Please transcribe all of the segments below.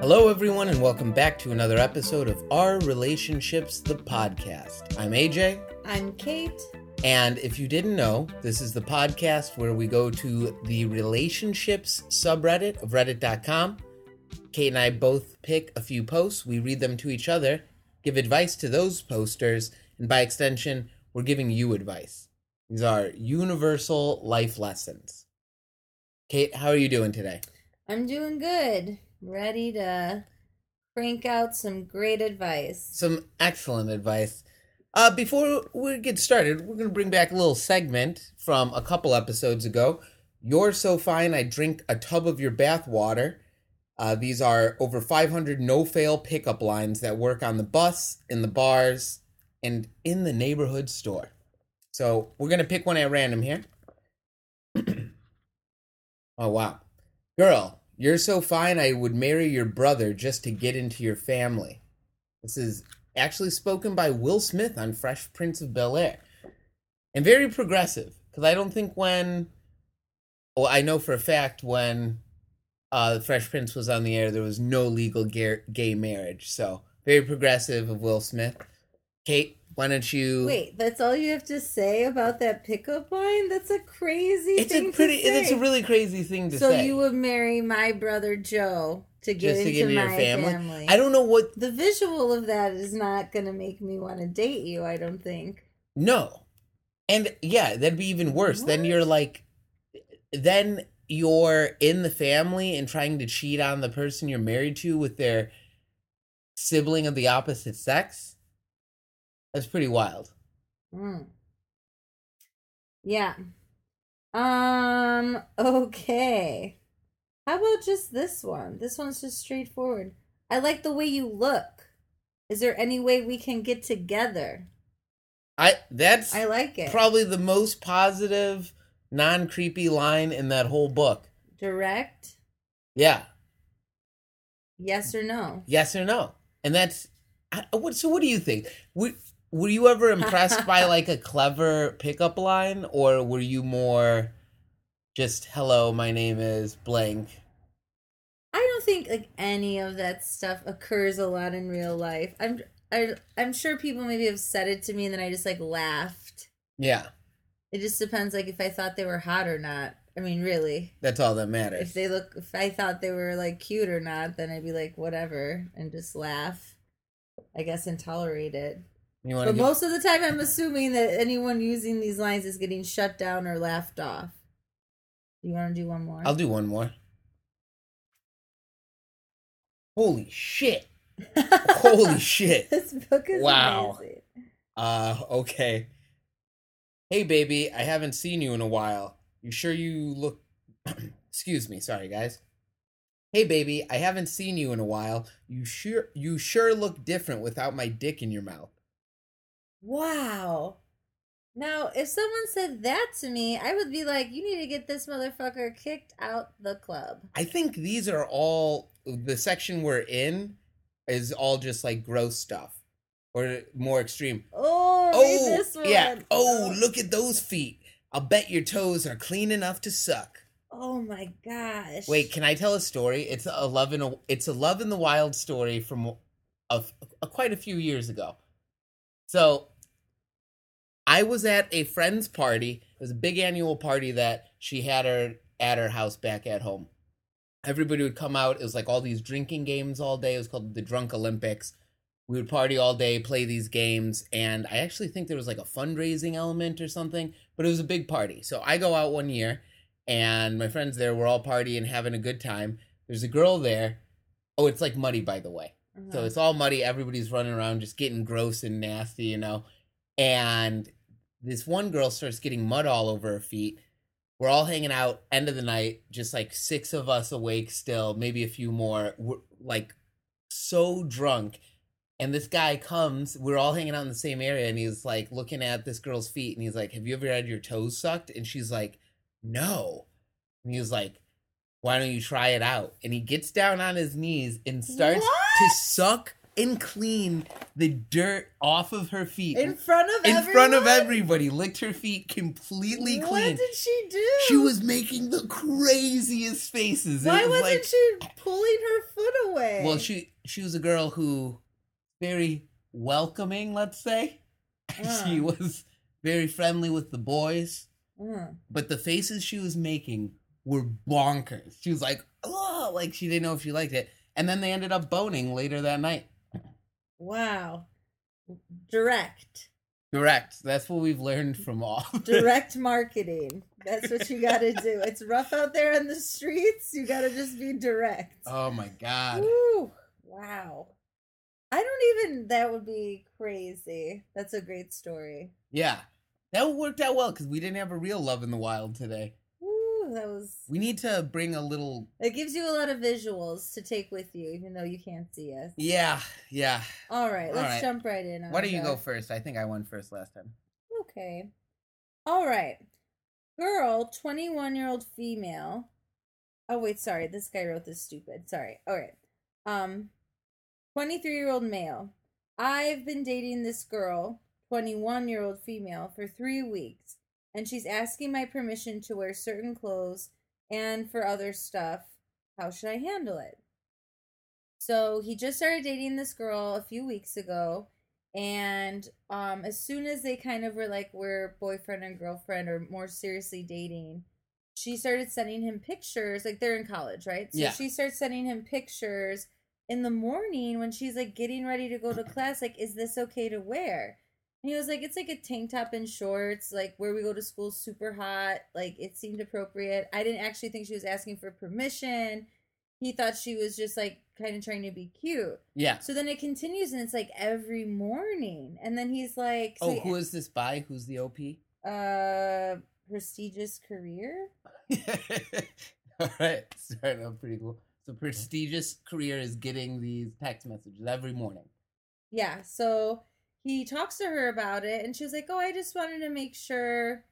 Hello, everyone, and welcome back to another episode of Our Relationships, the podcast. I'm AJ, I'm Kate. and if you didn't know, this is the podcast where we go to the relationships subreddit of reddit.com. Kate and I both pick a few posts, we read them to each other, give advice to those posters, and by extension, we're giving you advice. These are universal life lessons. Kate, how are you doing today? I'm doing good. Ready to crank out some great advice. some excellent advice. Uh, before we get started, we're going to bring back a little segment from a couple episodes ago. You're so fine, I drink a tub of your bath water. Uh, these are over 500 no fail pickup lines that work on the bus, in the bars, and in the neighborhood store. So we're going to pick one at random here. oh, wow. Girl, you're so fine, I would marry your brother just to get into your family. This is actually spoken by Will Smith on Fresh Prince of Bel Air. And very progressive, because I don't think when. Well, I know for a fact when uh, Fresh Prince was on the air, there was no legal gay, gay marriage. So, very progressive of Will Smith. Kate, why don't you. Wait, that's all you have to say about that pickup line? That's a crazy It's thing a pretty. It's a really crazy thing to so say. So you would marry my brother Joe to get just into to get into your my family. family. I don't know what. The visual of that is not going to make me want to date you, I don't think. No. And yeah, that'd be even worse. Then you're like then you're in the family and trying to cheat on the person you're married to with their sibling of the opposite sex. That's pretty wild. Mm. Yeah. Um, okay. How about just this one? This one's just straightforward. I like the way you look. Is there any way we can get together? I that's I like it. probably the most positive, non-creepy line in that whole book. Direct? Yeah. Yes or no? Yes or no. And that's I- what so what do you think? Were, were you ever impressed by like a clever pickup line or were you more just hello, my name is blank? I don't think like any of that stuff occurs a lot in real life. I'm I, I'm sure people maybe have said it to me and then I just like laughed. Yeah, It just depends like if I thought they were hot or not. I mean, really. that's all that matters. if they look if i thought they were like cute or not then i'd be like whatever and just laugh i guess and tolerate it you want to but most of the time i'm assuming that anyone using these lines is getting shut down or laughed off you want to do one more I'll do one more. Holy shit. Holy shit. this book is Wow. amazing. Uh, okay. Hey, baby, I haven't seen you in a while. You sure you look. Excuse me, sorry, guys. Hey, baby, I haven't seen you in a while. You sure you sure look different without my dick in your mouth. Wow now if someone said that to me i would be like you need to get this motherfucker kicked out the club I think these are all the section we're in is all just like gross stuff or more extreme. oh, Oh, this one. yeah. Oh, look at those feet. I'll bet your toes are clean enough to suck. oh my gosh Wait, can I tell a story? It's a love in a it's a love in the wild story from a, a- quite a few years ago. So, I was at a friend's party. It was a big annual party that she had her at her house back at home. Everybody would come out. It was like all these drinking games all day. It was called the Drunk Olympics. We would party all day, play these games, and I actually think there was like a fundraising element or something, but it was a big party. So I go out one year and my friends there were all partying having a good time there's a girl there oh it's like muddy by the way so Uh-huh. it's all muddy. Everybody's running around just getting gross and nasty you know? And this one girl starts getting mud all over her feet. We're all hanging out end of the night just like six of us awake still maybe a few more. We're like so drunk. And this guy comes we're all hanging out in the same area and he's like looking at this girl's feet and he's like have you ever had your toes sucked? And she's like no. And he was like why don't you try it out? And he gets down on his knees and starts to suck and clean the dirt off of her feet In front of in front of everybody. Licked her feet completely clean. What did she do? She was making the craziest faces. It Why was wasn't like- she pulling her foot away? Well, she she was a girl who very welcoming, let's say. she Uh. was very friendly with the boys, but the faces she was making were bonkers. She was like, "Oh," like she didn't know if she liked it. And then they ended up boning later that night. Wow. Direct. Direct. That's what we've learned from all. Direct marketing. That's what you got to do. It's rough out there in the streets. You got to just be direct. oh my god. Woo. Wow. I don't even, that would be crazy. That's a great story. Yeah. That worked out well because we didn't have a real love in the wild today. Woo, that was, We need to bring a little. it gives you a lot of visuals to take with you, even though you can't see us. Yeah, yeah. All right, let's right. jump right in. Why don't you go first? I think I won first last time. Okay. All right. Girl, 21 year old female. Oh, wait, sorry. This guy wrote this stupid. Sorry. All right. Um, 23 year old male. I've been dating this girl, 21 year old female, for three weeks, and she's asking my permission to wear certain clothes and for other stuff. How should I handle it? So he just started dating this girl a few weeks ago and um as soon as they kind of were like we're boyfriend and girlfriend or more seriously dating she started sending him pictures like they're in college right so Yeah. she starts sending him pictures in the morning when she's like getting ready to go to class like is this okay to wear he was like it's like a tank top and shorts like where we go to school super hot like it seemed appropriate i didn't actually think she was asking for permission he thought she was just like kind of trying to be cute Yeah. so then it continues and it's like every morning. And then he's like so Oh, who is this by? Who's the OP? uh prestigious career? All right, starting pretty cool. So prestigious career is getting these text messages every morning. Yeah. So he talks to her about it and she was like, Oh, I just wanted to make sure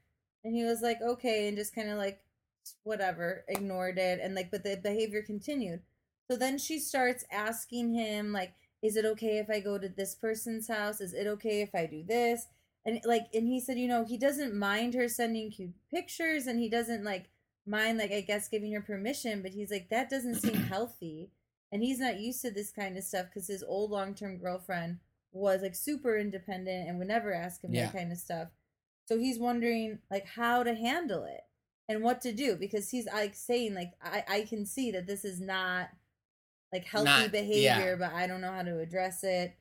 and he was like, Okay, and just kind of like whatever, ignored it and like but the behavior continued. So then she starts asking him like is it okay if I go to this person's house? Is it okay if I do this? And like and he said, you know, he doesn't mind her sending cute pictures and he doesn't like mind like I guess giving her permission, but he's like that doesn't seem healthy. And he's not used to this kind of stuff cuz his old long-term girlfriend was like super independent and would never ask him Yeah. that kind of stuff. So he's wondering like how to handle it and what to do because he's like saying like I I can see that this is not like healthy Not- behavior, yeah. but I don't know how to address it.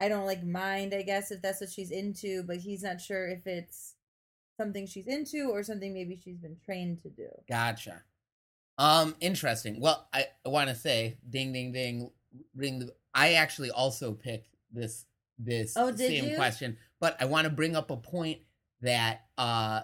I don't like mind, I guess, if that's what she's into, but he's not sure if it's something she's into or something maybe she's been trained to do. Gotcha. Um, interesting. Well, I, I want to say, ding, ding, ding, ring. The, I actually also picked this this Oh, same you? question, but I want to bring up a point that uh,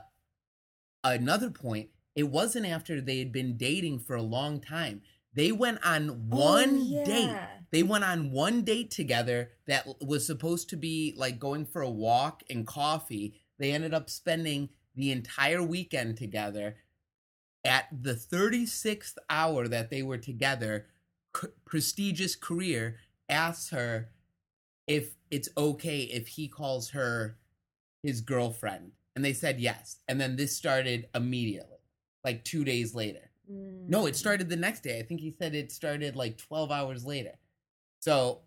another point. It wasn't after they had been dating for a long time. They went on one Oh, date. They went on one date together that was supposed to be like going for a walk and coffee. They ended up spending the entire weekend together. At the 36th hour that they were together, prestigious career asks her if it's okay if he calls her his girlfriend. And they said yes. And then this started immediately, like two days later. No, it Mm. started the next day. I think he said it started like 12 hours later. So,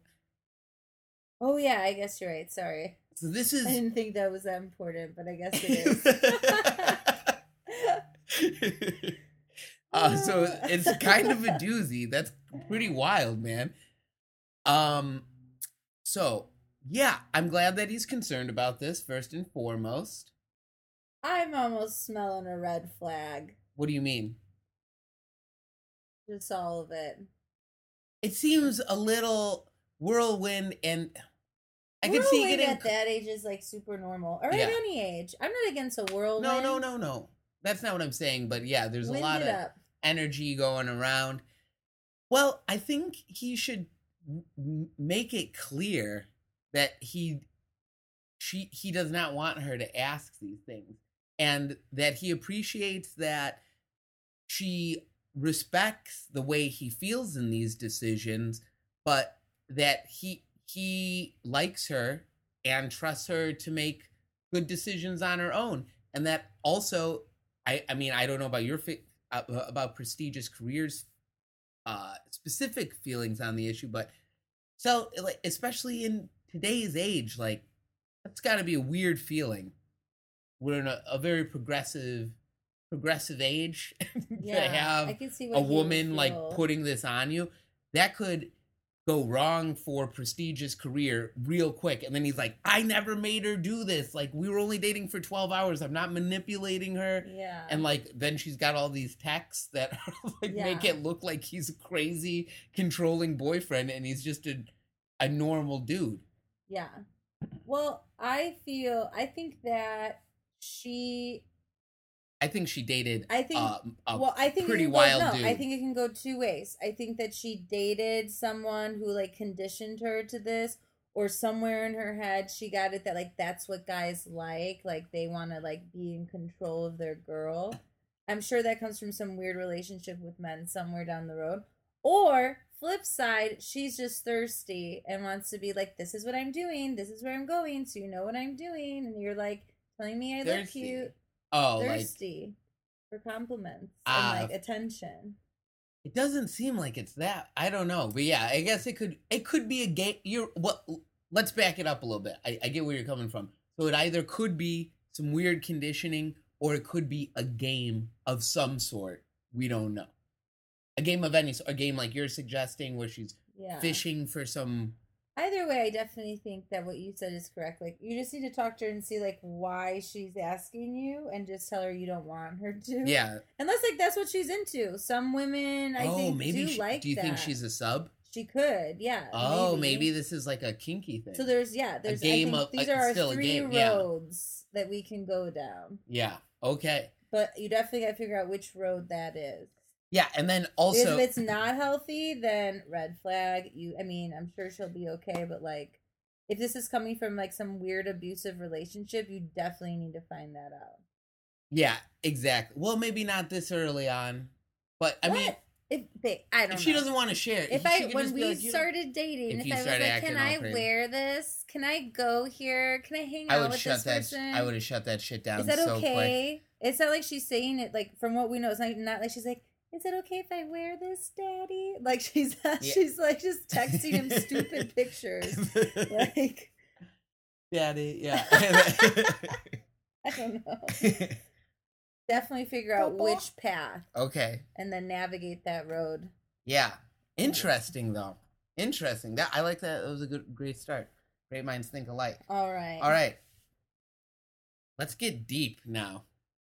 Oh yeah, I guess you're right. Sorry. so this is I didn't think that was that important, but I guess it is. uh, so it's kind of a doozy. That's pretty wild, man. Um, so yeah, I'm glad that he's concerned about this first and foremost. I'm almost smelling a red flag. What do you mean? Just all of it. It seems a little whirlwind, and I can see getting at that age is like super normal, or Yeah. at any age. I'm not against a whirlwind. no, no, no, no. That's not what I'm saying. But yeah, there's Wind a lot of up. energy going around. Well, I think he should make it clear that he she he does not want her to ask these things and that he appreciates that she respects the way he feels in these decisions but that he he likes her and trusts her to make good decisions on her own. And that also i i mean i don't know about your uh, about prestigious careers uh specific feelings on the issue but so like especially in today's age like that's got to be a weird feeling. We're in a, a very progressive progressive age to have I can see a woman like putting this on you. That could go wrong for prestigious career real quick. And then he's like i never made her do this. Like we were only dating for 12 hours. I'm not manipulating her. Yeah. and like then she's got all these texts that like make it look like he's a crazy controlling boyfriend and he's just a a normal dude. Yeah. Well, I feel I think that she i think she dated I think uh, a well, I think pretty wild go, no, dude I think it can go two ways. I think that she dated someone who like conditioned her to this, or somewhere in her head she got it that like that's what guys like, like they want to like be in control of their girl. I'm sure that comes from some weird relationship with men somewhere down the road. Or flip side, she's just thirsty and wants to be like, this is what I'm doing, this is where I'm going, so you know what I'm doing, and you're like telling me I look cute oh like thirsty for compliments Ah. and like attention. It doesn't seem like it's that. I don't know, but yeah, I guess it could. It could be a game. You're what? Let's back it up a little bit. I, I get where you're coming from. So it either could be some weird conditioning, or it could be a game of some sort. We don't know. A game of any. A game like you're suggesting, where she's Yeah. fishing for some. Either way, I definitely think that what you said is correct. Like you just need to talk to her and see like why she's asking you, and just tell her you don't want her to. Yeah. Unless like that's what she's into. Some women, I oh, think, maybe. do she, like. do you think that. she's a sub? She could, yeah. Oh, maybe. this is like a kinky thing. So there's yeah, there's game I think of- these uh, are our a three game, yeah. roads that we can go down. yeah. Okay. But you definitely got to figure out which road that is. Yeah, and then also. if it's not healthy, then red flag. You, I mean, I'm sure she'll be okay, but like, if this is coming from like some weird abusive relationship, you definitely need to find that out. Yeah, exactly. Well, maybe not this early on, but I mean, if babe, I don't. if she know. doesn't want to share, If I when we like, started dating, if if, I was like, "Can I crazy." wear this? Can I go here? Can I hang I out would with shut this that. person?" I would have shut that shit down Is that so okay? quick. It's not like she's saying it like from what we know. It's not not like she's like, "Is it okay if I wear this, Daddy?" Like she's Yeah. she's like just texting him stupid pictures. Like Daddy, yeah. I don't know. Definitely figure out which path okay, and then navigate that road. yeah. Interesting though. Interesting. That I like that. That was a good, great start. Great minds think alike. All right. All right. Let's get deep now.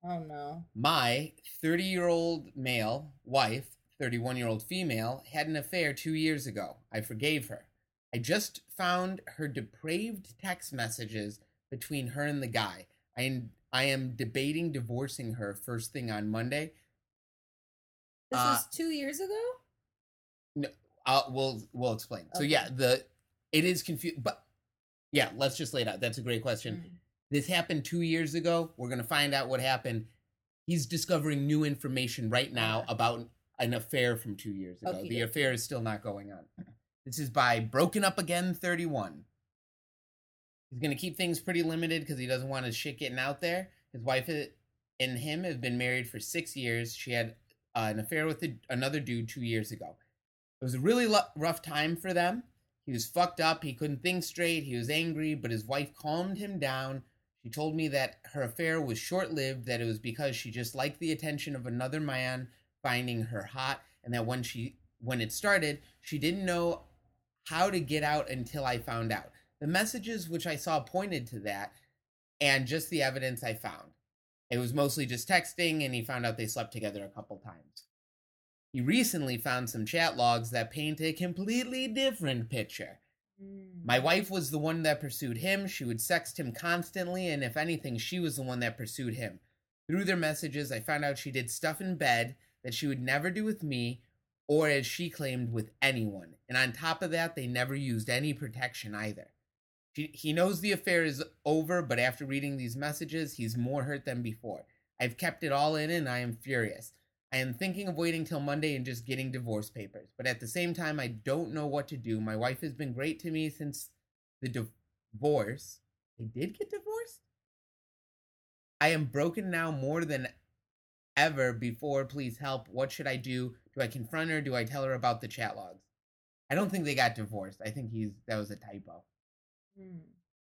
Oh no. My 30 year old male wife, 31 year old female, had an affair two years ago. I forgave her. I just found her depraved text messages between her and the guy. I am, I am debating divorcing her first thing on Monday. This Uh, was two years ago. Uh, we'll we'll explain. So yeah, the it is confused, but yeah, let's just lay it out. That's a great question. Mm. This happened two years ago. We're gonna find out what happened. He's discovering new information right now Uh-huh. about an affair from two years ago. Okey the affair is still not going on. This is by Broken Up Again 31. He's gonna keep things pretty limited because he doesn't want his shit getting out there. His wife and him have been married for six years. She had uh, an affair with a, another dude two years ago. It was a really lo- rough time for them. He was fucked up. He couldn't think straight. He was angry, but his wife calmed him down. She told me that her affair was short lived, that it was because she just liked the attention of another man finding her hot, and that when she when it started, she didn't know how to get out until I found out. The messages which I saw pointed to that, and just the evidence I found. It was mostly just texting, and he found out they slept together a couple times. He recently found some chat logs that paint a completely different picture. Mm. My wife was the one that pursued him. She would sext him constantly, and if anything, she was the one that pursued him. Through their messages, I found out she did stuff in bed that she would never do with me, or as she claimed, with anyone. And on top of that, they never used any protection either. She, he knows the affair is over, but after reading these messages, he's more hurt than before. I've kept it all in and I am furious. I am thinking of waiting till Monday and just getting divorce papers. But at the same time, I don't know what to do. My wife has been great to me since the divorce. They did get divorced? I am broken now more than ever before. Please help. What should I do? Do I confront her? Do I tell her about the chat logs? I don't think they got divorced. I think he's that was a typo. Hmm.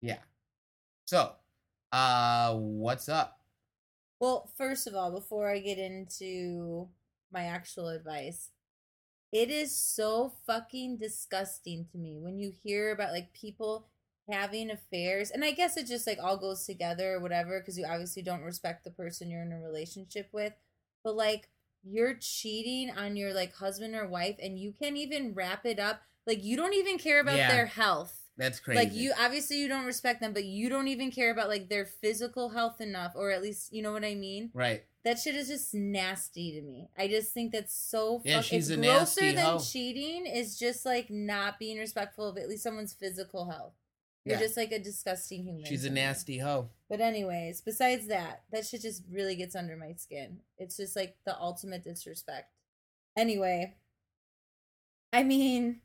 Yeah. So, uh what's up? Well, first of all, before I get into my actual advice, it is so fucking disgusting to me when you hear about like people having affairs. And I guess it just like all goes together or whatever because you obviously don't respect the person you're in a relationship with. But like you're cheating on your like husband or wife and you can't even wrap it up. Like you don't even care about Yeah. their health. That's crazy. Like you obviously you don't respect them, but you don't even care about like their physical health enough, or at least you know what I mean. right. That shit is just nasty to me. I just think that's so. Yeah, fuck- she's it's a grosser nasty than hoe. cheating. Is just like not being respectful of at least someone's physical health. You're Yeah. just like a disgusting human. She's a nasty hoe. But anyways, besides that, that shit just really gets under my skin. It's just like the ultimate disrespect. Anyway, I mean,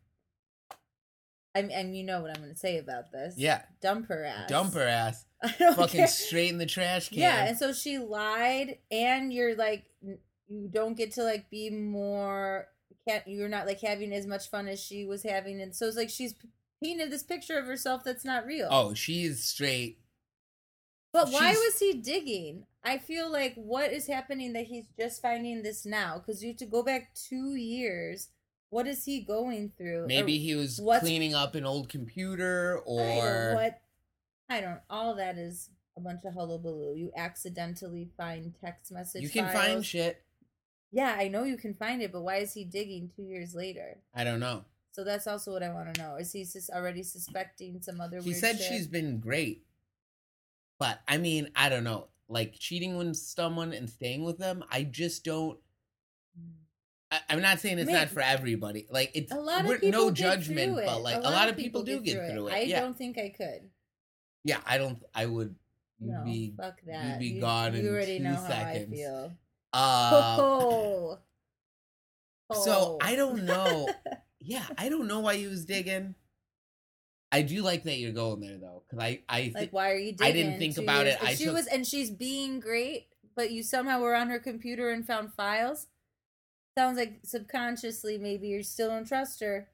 I mean, and you know what I'm going to say about this. Yeah. dump her ass. Dump her ass. I don't Fucking care. straight in the trash can. Yeah, and so she lied, and you're like, you don't get to like be more. Can't you're not like having as much fun as she was having, and so it's like she's painted this picture of herself that's not real. oh, she is straight. But why She's- was he digging? I feel like what is happening that he's just finding this now? Because you have to go back two years. What is he going through? Maybe Or- he was cleaning up an old computer I or what? I don't. All that is a bunch of hullabaloo. You accidentally find text message. you can files. find shit. Yeah, I know you can find it, but why is he digging two years later? I don't know. So that's also what I want to know. Is he sus- already suspecting some other? He said shit? she's been great. But I mean, I don't know. Like cheating with someone and staying with them, I just don't hmm. I, I'm not saying it's Man, not for everybody. Like it's A lot of people no judgment, through but like a lot, of people, do get through it. I yeah, don't think I could. yeah. I don't. I would. No, be. fuck that. be you, gone You in two know how I seconds. feel. Uh, Oh. so Oh. I don't know. yeah, I don't know why he was digging. I do like that you're going there though, because I I thi- like, why are you? Digging I didn't think about years? it. I she took- was, and she's being great, but you somehow were on her computer and found files. Sounds like subconsciously, maybe you still don't trust her.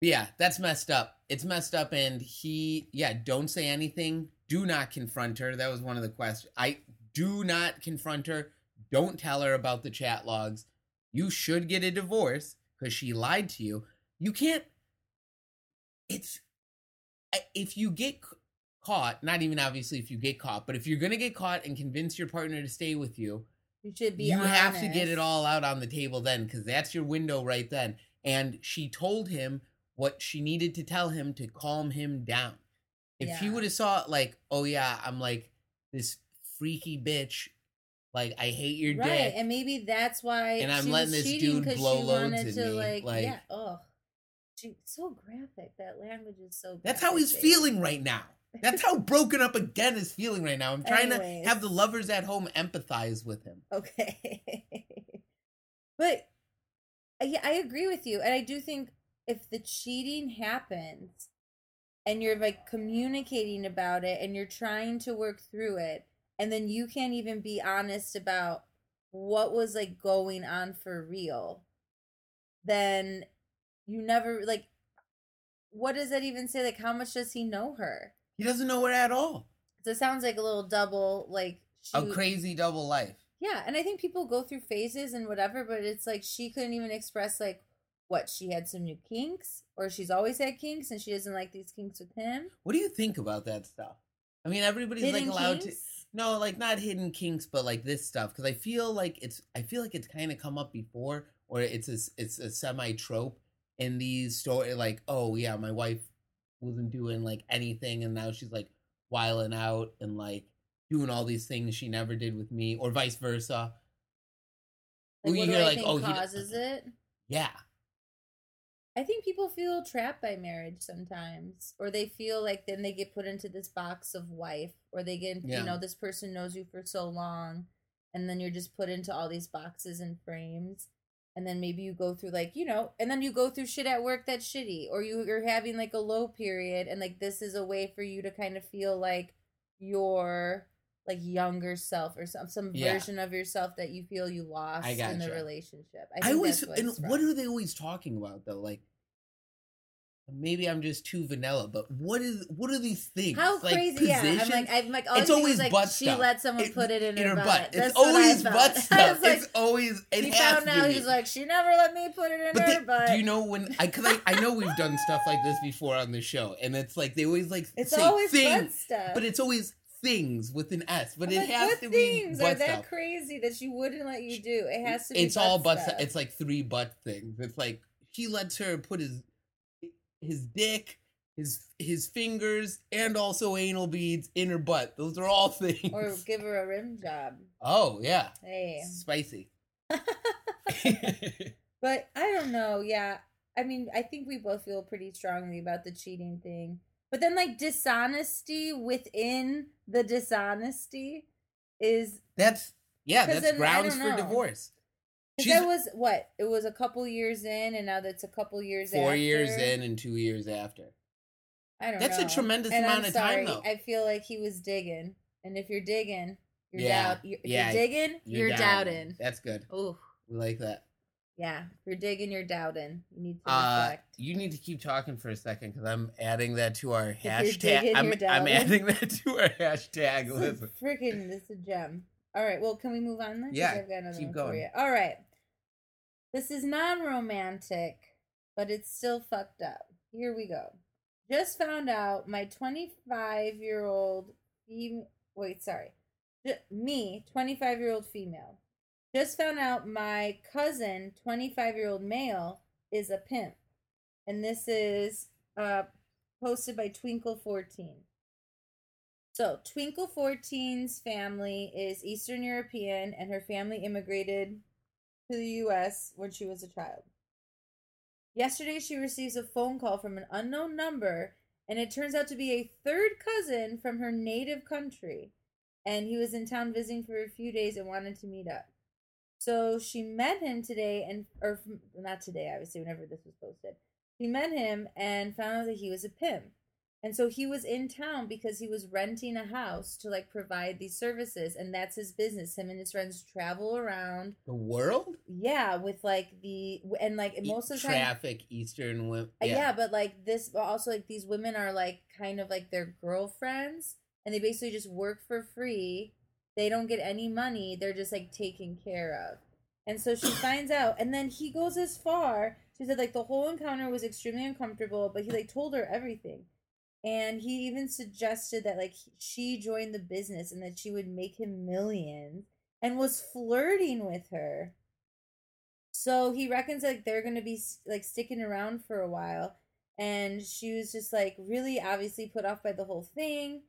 Yeah, that's messed up. It's messed up, and he, yeah, don't say anything. Do not confront her. That was one of the questions. I do not confront her. Don't tell her about the chat logs. You should get a divorce because she lied to you. You can't. It's if you get caught. Not even obviously if you get caught, but if you're gonna get caught and convince your partner to stay with you, You should be. you have to get it all out on the table then because that's your window right then and she told him what she needed to tell him to calm him down if he would have saw it like oh yeah i'm like this freaky bitch like i hate your right, dick and maybe that's why. And I'm she letting was this dude blow loads to, me, Like, like- yeah, oh, so graphic. That language is so. that's how he's feeling right now that's how broken up again is feeling right now i'm trying Anyways. to have the lovers at home empathize with him Okay. but uh, yeah, I agree with you. And I do think if the cheating happens and you're like communicating about it and you're trying to work through it, and then you can't even be honest about what was like going on for real, then you never like what does that even say? Like how much does he know her? He doesn't know her at all So it sounds like a little double like a crazy double life yeah, and I think people go through phases and whatever, but it's like she couldn't even express like what she had some new kinks, or she's always had kinks and she doesn't like these kinks with him. what do you think about that stuff i mean everybody's Hidden like allowed to? No, like not hidden kinks, but like this stuff because I feel like it's I feel like it's kind of come up before, or it's a it's a semi trope in these story. Like, oh yeah, my wife wasn't doing like anything, and now she's like wiling out and like doing all these things she never did with me, or vice versa. Like, Well, what you do hear, I like, think oh, he causes it? Yeah, I think people feel trapped by marriage sometimes, or they feel like then they get put into this box of wife, or they get, Yeah. you know, this person knows you for so long, and then you're just put into all these boxes and frames and then maybe you go through like you know and then you go through shit at work that's shitty or you, you're having like a low period and like this is a way for you to kind of feel like your like younger self or some some Yeah. version of yourself that you feel you lost in the relationship i, I, always and it's what are they always talking about though? Like maybe I'm just too vanilla, but what is what are these things? how like, crazy yeah i'm like i'm like all It's always like butt she stuff. let someone It- put it in, in her, her butt, It's That's always butt stuff. like, it's always it he found out he's like she never let me put it in But her they- butt do you know when I cuz I, I know we've done stuff like this before on the show and it's like they always like it's say always thing, butt stuff but it's always things with an S, but I'm it like, has what to things be are butt that stuff. crazy that she wouldn't let you do? It has to be. It's all butt stuff. stuff. It's like three butt things. It's like he lets her put his his dick, his his fingers, and also anal beads in her butt. Those are all things. or give her a rim job. oh yeah, Hey, spicy. but I don't know. Yeah, I mean, I think we both feel pretty strongly about the cheating thing. But then, like dishonesty within the dishonesty is that's yeah, that's then, grounds for divorce. That was what it was a couple years in, and now that's a couple years. four after. years in and two years after. I don't That's a tremendous And amount I'm of sorry, time, though. I feel like he was digging, and if you're digging, you're Yeah, doubt. You're, if yeah, you're digging, you're, doubting. That's good. Oh, We like that. yeah. If you're digging, you're doubting. You need to Uh, reflect. you need to keep talking for a second because I'm adding that to our you're hashtag. digging, I'm, you're I'm adding that to our hashtag. This freaking, this is a gem. All right, well, can we move on then? Yeah, I've got another keep one for going. you. All right. This is non-romantic, but it's still fucked up. Here we go. Just found out my 25 year old wait, sorry. Me, 25 year old female. Just found out my cousin, 25 year old male, is a pimp. And this is uh, posted by Twinkle14. So, Twinkle 14's family is Eastern European, and her family immigrated to the U.S. when she was a child. Yesterday, she receives a phone call from an unknown number, and it turns out to be a third cousin from her native country. And he was in town visiting for a few days and wanted to meet up. So she met him today, and or not today, obviously, whenever this was posted. She met him and found out that he was a pimp. And so he was in town because he was renting a house to like provide these services, and that's his business. Him and his friends travel around, The world? yeah, with like the and like most of the time, Traffic, Eastern women. uh, yeah. but like this, but also like these women are like kind of like their girlfriends, and they basically just work for free. They don't get any money. They're just like taken care of. And so she finds out, and then he goes as far. She said like the whole encounter was extremely uncomfortable, but he like told her everything. And he even suggested that like she join the business and that she would make him millions and was flirting with her. So he reckons like they're gonna be like sticking around for a while, and she was just like really obviously put off by the whole thing,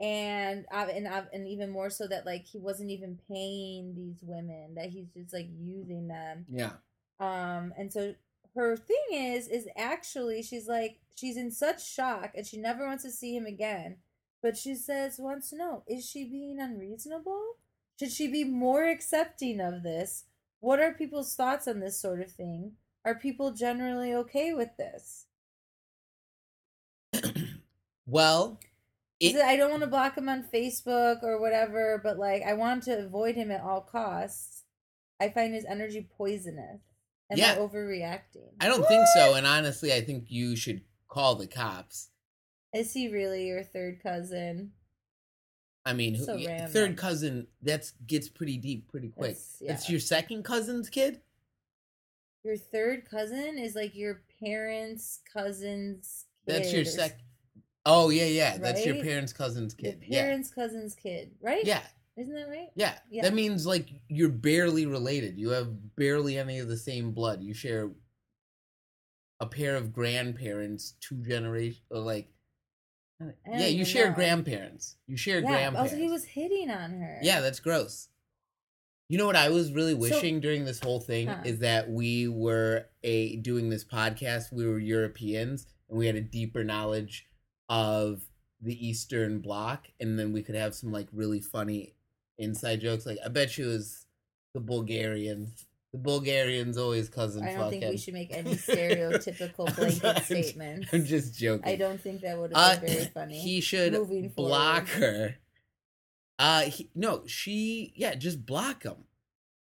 and and and even more so that like he wasn't even paying these women that he's just like using them. Yeah. Um, and so her thing is, is actually she's like she's in such shock and she never wants to see him again. But she says wants to know is she being unreasonable? Should she be more accepting of this? What are people's thoughts on this sort of thing? Are people generally okay with this? Well, it, I don't want to block him on Facebook or whatever, but like I want to avoid him at all costs. I find his energy poisonous. Am Yeah. I overreacting? I don't think so. And honestly, I think you should call the cops. Is he really your third cousin? I mean, So random. third cousin that's gets pretty deep pretty quick. It's, yeah. your second cousin's kid. Your third cousin is like your parents' cousin's kid. That's your or sec. Oh yeah, yeah. That's your parents' cousin's Your kid. Yeah, parents' cousin's kid, right? yeah, Isn't that right? yeah. Yeah. That means like you're barely related. You have barely any of the same blood. You share a pair of grandparents, two generations, like. I Yeah, you share know. grandparents. You share Yeah. grandparents. Also, he was hitting on her. Yeah, that's gross. You know what I was really wishing during this whole thing Huh. is that we were a doing this podcast. We were Europeans and we had a deeper knowledge of the Eastern Bloc, and then we could have some like really funny inside jokes. Like I bet you was the Bulgarians. The Bulgarians always cousin I don't think we should make any stereotypical blanket statements. I'm just joking. I don't think that would Uh, have been very funny. He should moving block forward. her. Uh, he, no, she yeah, just block him.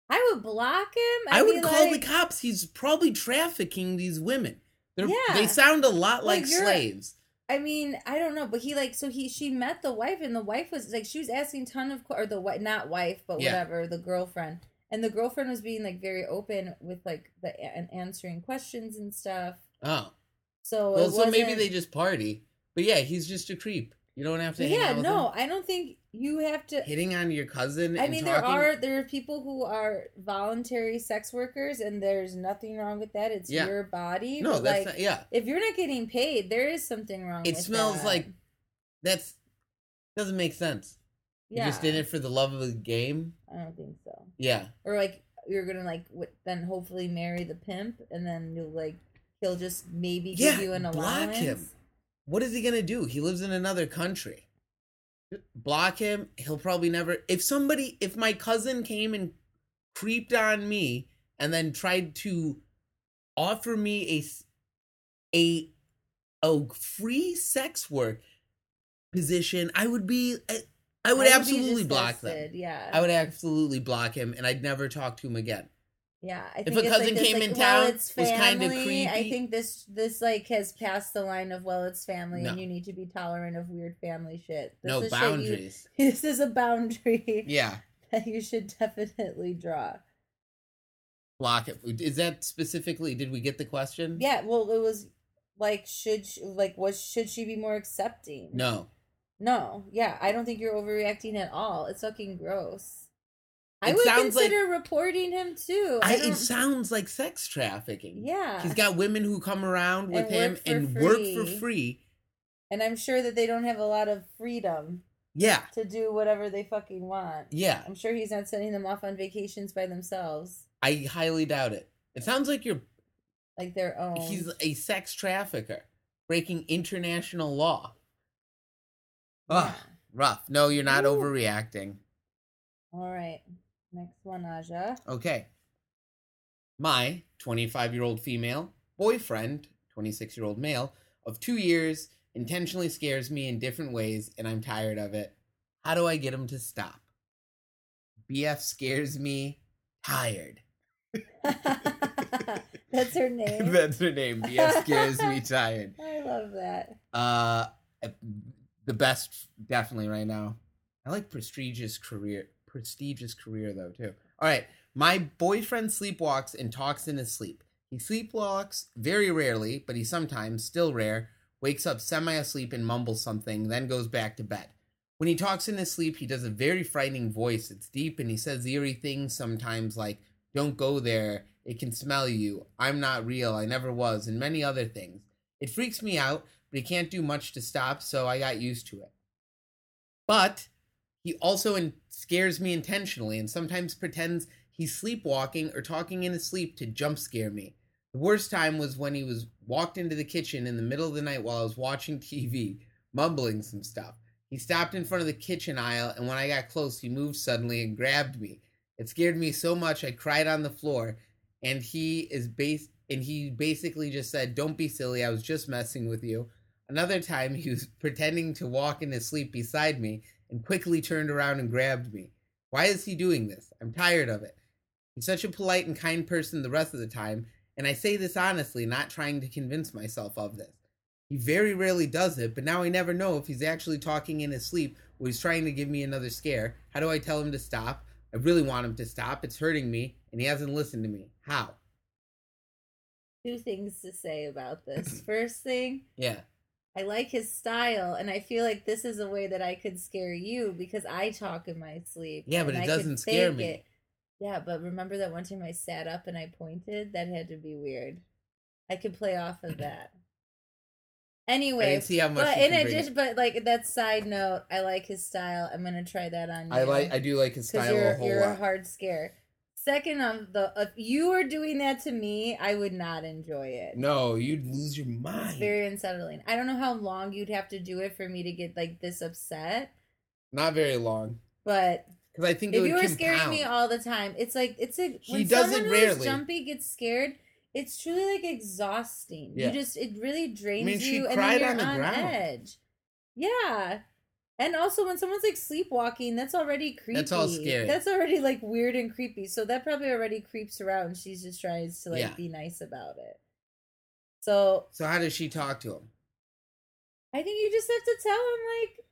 I would block him. I I'd call like, the cops. He's probably trafficking these women. They're, Yeah. They sound a lot Like, like slaves. I mean, I don't know, but he like so he she met the wife and the wife was like she was asking ton of or the wife not wife but Yeah. whatever the girlfriend and the girlfriend was being like very open with like the and answering questions and stuff. Oh, So well, so maybe they just party. But yeah, he's just a creep. You don't have to. yeah no. I don't think you have to. hitting on your cousin. I mean, there talking- are there are people who are voluntary sex workers, and there's nothing wrong with that. It's Yeah. your body. No, but, that's like not, yeah. if you're not getting paid, there is something wrong. It smells that. like that's doesn't make sense. Yeah. You just did it for the love of the game. I don't think so. Yeah. Or like you're gonna like w- then hopefully marry the pimp, and then you'll like he'll just maybe Yeah, give you an allowance. block him. What is he gonna do? He lives in another country. Block him. He'll probably never. If somebody, if my cousin came and creeped on me and then tried to offer me a a a free sex work position, I would be. I, I would be absolutely block them. Yeah, I would absolutely block him, and I'd never talk to him again. Yeah, I think If a cousin like this, came like, in well, town, it's was kinda family. I think this this like has passed the line of well, it's family, and you need to be tolerant of weird family shit. This no boundaries. You, this is a boundary Yeah, that you should definitely draw. block it. Is that specifically? Did we get the question? Yeah, well, it was like should she, like was should she be more accepting? No. no, yeah, I don't think you're overreacting at all. It's fucking gross. I would sounds like- consider reporting him too. I, I, it sounds like sex trafficking. yeah, He's got women who come around with And him and work for free. free. and I'm sure that they don't have a lot of freedom. Yeah. to do whatever they fucking want. Yeah. I'm sure he's not sending them off on vacations by themselves, I highly doubt it. It sounds like you're like their own. he's a sex trafficker breaking international law. Ugh, Yeah. rough. No, you're not Ooh. overreacting. All right, next one, Aja. Okay. My 25 year old female boyfriend, 26 year old male, of two years intentionally scares me in different ways, and I'm tired of it. How do I get him to stop? BF scares me tired. That's her name. That's her name. BF scares me tired. I love that. Uh, the best definitely right now. I like prestigious career. Prestigious career though too. All right, my boyfriend sleepwalks and talks in his sleep. He sleepwalks very rarely, but he sometimes, still rare, wakes up semi asleep and mumbles something, then goes back to bed. When he talks in his sleep, he does a very frightening voice. It's deep and he says eerie things sometimes like, Don't go there, it can smell you, I'm not real, I never was, and many other things. It freaks me out, but he can't do much to stop, so I got used to it. But he also in- scares me intentionally and sometimes pretends he's sleepwalking or talking in his sleep to jump scare me. The worst time was when he was walked into the kitchen in the middle of the night while I was watching TV, mumbling some stuff. He stopped in front of the kitchen aisle, and when I got close, he moved suddenly and grabbed me. It scared me so much I cried on the floor, and he is base and he basically just said, "Don't be silly. I was just messing with you." Another time, he was pretending to walk in his sleep beside me and quickly turned around and grabbed me. Why is he doing this? I'm tired of it. He's such a polite and kind person the rest of the time, and I say this honestly, not trying to convince myself of this. He very rarely does it, but now I never know if he's actually talking in his sleep or he's trying to give me another scare. How do I tell him to stop? I really want him to stop. It's hurting me, and he hasn't listened to me. How? Two things to say about this. First thing, Yeah. I like his style, and I feel like this is a way that I could scare you because I talk in my sleep. Yeah, but it I doesn't scare me. it. Yeah, but remember that one time I sat up and I pointed? That had to be weird. I could play off of that. Anyway, see how much. but in addition, but like that side note, I like his style. I'm gonna try that on you. I like. I do like his style you're a whole you're a hard scare. Second, of the if you were doing that to me, I would not enjoy it. No, you'd lose your It's mind. very unsettling. I don't know how long you'd have to do it for me to get like this upset, Not very long. but because I think it if would you were compound. scaring me all the time, it's like it's a He when does someone it who's rarely. jumpy gets scared. It's truly like exhausting. Yeah. You just it really drains she you, and cried then you're the on, ground. edge. Yeah, and also when someone's like sleepwalking, that's already creepy. That's all scary. That's already like weird and creepy. So that probably already creeps her out, and she's just tries to like Yeah. be nice about it. So so how does she talk to him? I think you just have to tell him like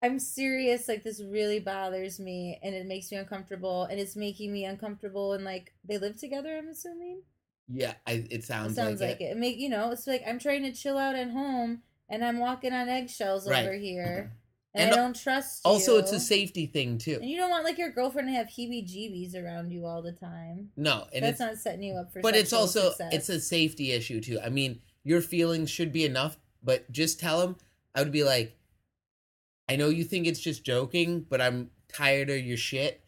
I'm serious, like this really bothers me and it makes me uncomfortable and it's making me uncomfortable and like they live together, I'm assuming. Yeah, I, it sounds, It sounds like, like, it. it. Make you know, it's like I'm trying to chill out at home and I'm walking on eggshells Right. over here. Mm-hmm. And, I don't trust you. Also, it's a safety thing too. And you don't want like your girlfriend to have heebie jeebies around you all the time. No, and That's it's not setting you up for but it's also success. it's a safety issue too. I mean, your feelings should be enough, but just tell him. I would be like, I know you think it's just joking, but I'm tired of your shit.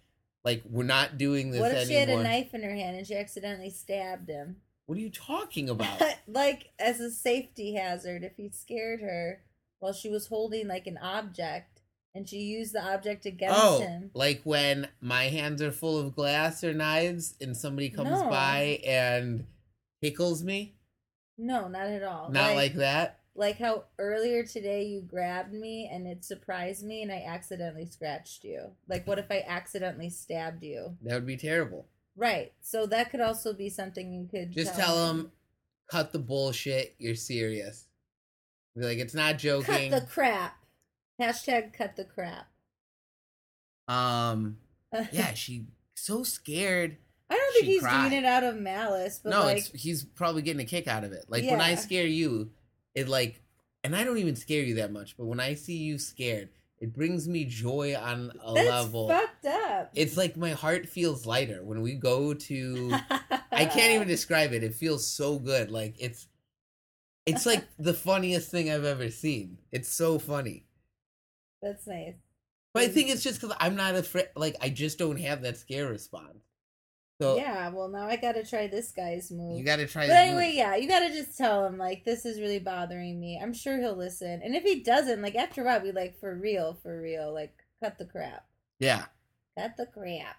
Like we're not doing this What if she had a knife in her hand and she accidentally stabbed him? What are you talking about? like as a safety hazard if he scared her while she was holding like an object and she used the object against oh, him. like when my hands are full of glass or knives and somebody comes No. by and tickles me? No, not at all. Not like that. like how earlier today you grabbed me and it surprised me and I accidentally scratched you. Like what if I accidentally stabbed you? That would be terrible. Right. So that could also be something you could Just tell him, cut the bullshit. You're serious. Be like, it's not joking. cut the crap. Hashtag cut the crap. Um, yeah, she so scared. I don't think he's cried. doing it out of malice, but no, like it's he's probably getting a kick out of it. Like when I scare you, it like, and I don't even scare you that much, but when I see you scared, it brings me joy on a that's level. fucked up. It's like my heart feels lighter when we go to. I can't even describe it. It feels so good. Like it's, it's like the funniest thing I've ever seen. It's so funny. That's nice. But I think it's just because I'm not afraid. Like I just don't have that scare response. So yeah, well now I gotta try this guy's move. you got to try. but anyway, move. yeah, you gotta just tell him like this is really bothering me. I'm sure he'll listen. And if he doesn't, like after a while, be like for real, for real, like cut the crap, yeah. cut the crap.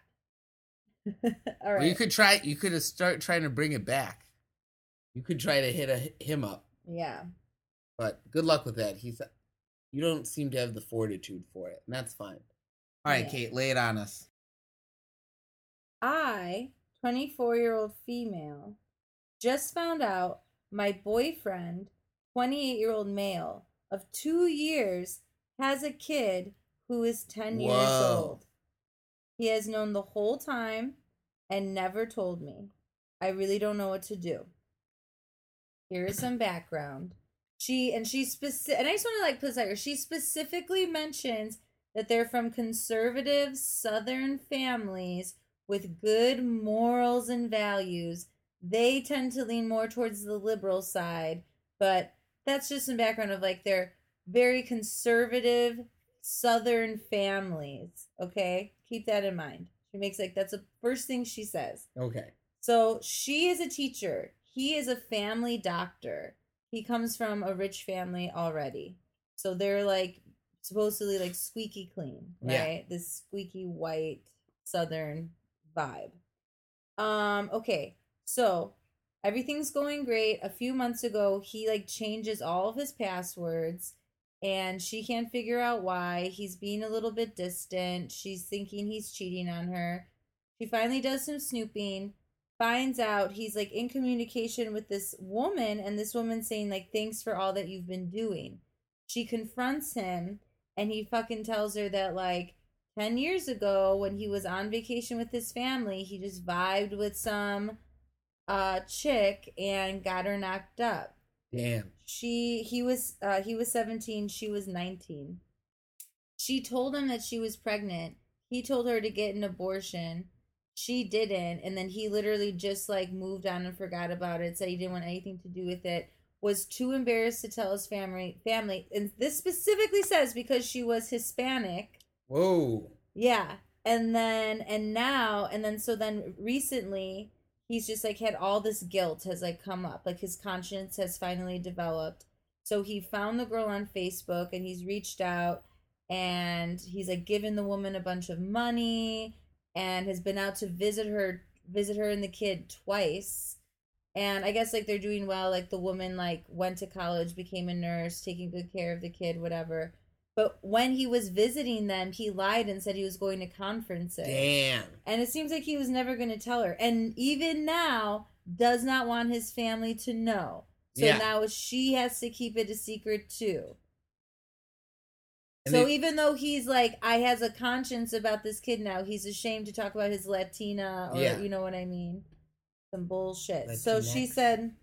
All Or you could try. You could start trying to bring it back. You could try to hit a, him up, yeah. but good luck with that. He's. You don't seem to have the fortitude for it, and that's fine. All right, Yeah. Kate, lay it on us. I, 24 year old female, just found out my boyfriend, 28 year old male of two years, has a kid who is 10 years old. He has known the whole time and never told me. I really don't know what to do. Here is some background. She and she specific and I just want to like put this out here. She specifically mentions that they're from conservative southern families with good morals and values. They tend to lean more towards the liberal side, but that's just some background of like they're very conservative southern families. Okay? Keep that in mind. She makes like that's the first thing she says. Okay. So she is a teacher. He is a family doctor. He comes from a rich family already. So they're like supposedly like squeaky clean, Yeah. right? This squeaky white southern vibe. Um, okay. So everything's going great. A few months ago, he like changes all of his passwords and she can't figure out why. He's being a little bit distant. She's thinking he's cheating on her. She finally does some snooping, finds out he's like in communication with this woman, and this woman saying, like, thanks for all that you've been doing. She confronts him, and he fucking tells her that, like, 10 years ago, when he was on vacation with his family, he just vibed with some uh chick and got her knocked up Damn. she he was uh he was 17 she was 19 she told him that she was pregnant he told her to get an abortion she didn't and then he literally just like moved on and forgot about it said he didn't want anything to do with it was too embarrassed to tell his family family and this specifically says because she was hispanic Whoa. yeah. And then and now and then so then recently he's just like had all this guilt has like come up. Like his conscience has finally developed. So he found the girl on Facebook and he's reached out and he's like given the woman a bunch of money and has been out to visit her visit her and the kid twice. And i guess like they're doing well like the woman like went to college became a nurse taking good care of the kid whatever. But when he was visiting them he lied and said he was going to conferences. Damn. and it seems like he was never going to tell her. And even now does not want his family to know. So Yeah. now she has to keep it a secret too And so they- even though he's like, I has a conscience about this kid now, he's ashamed to talk about his Latina or Yeah. you know what I mean, some bullshit. So she said,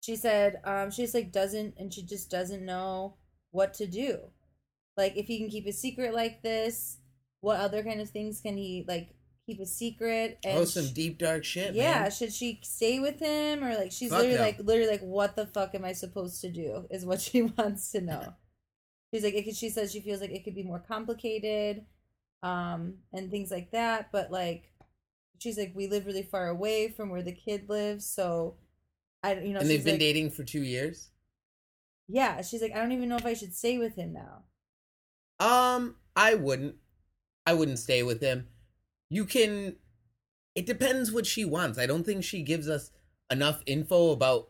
she said, um, she's like doesn't, and she just doesn't know what to do. Like if he can keep a secret like this, what other kind of things can he like keep a secret? oh, some sh- deep dark shit. yeah, man. should she stay with him or like she's Fuck literally no. like literally like what the fuck am I supposed to do is what she wants to know. She's like it could, she says she feels like it could be more complicated um and things like that, but like she's like we live really far away from where the kid lives, so I you know and they've been like, dating for two years. Yeah, she's like I don't even know if I should stay with him now. Um, I wouldn't. I wouldn't stay with him. You can. It depends what she wants. I don't think she gives us enough info about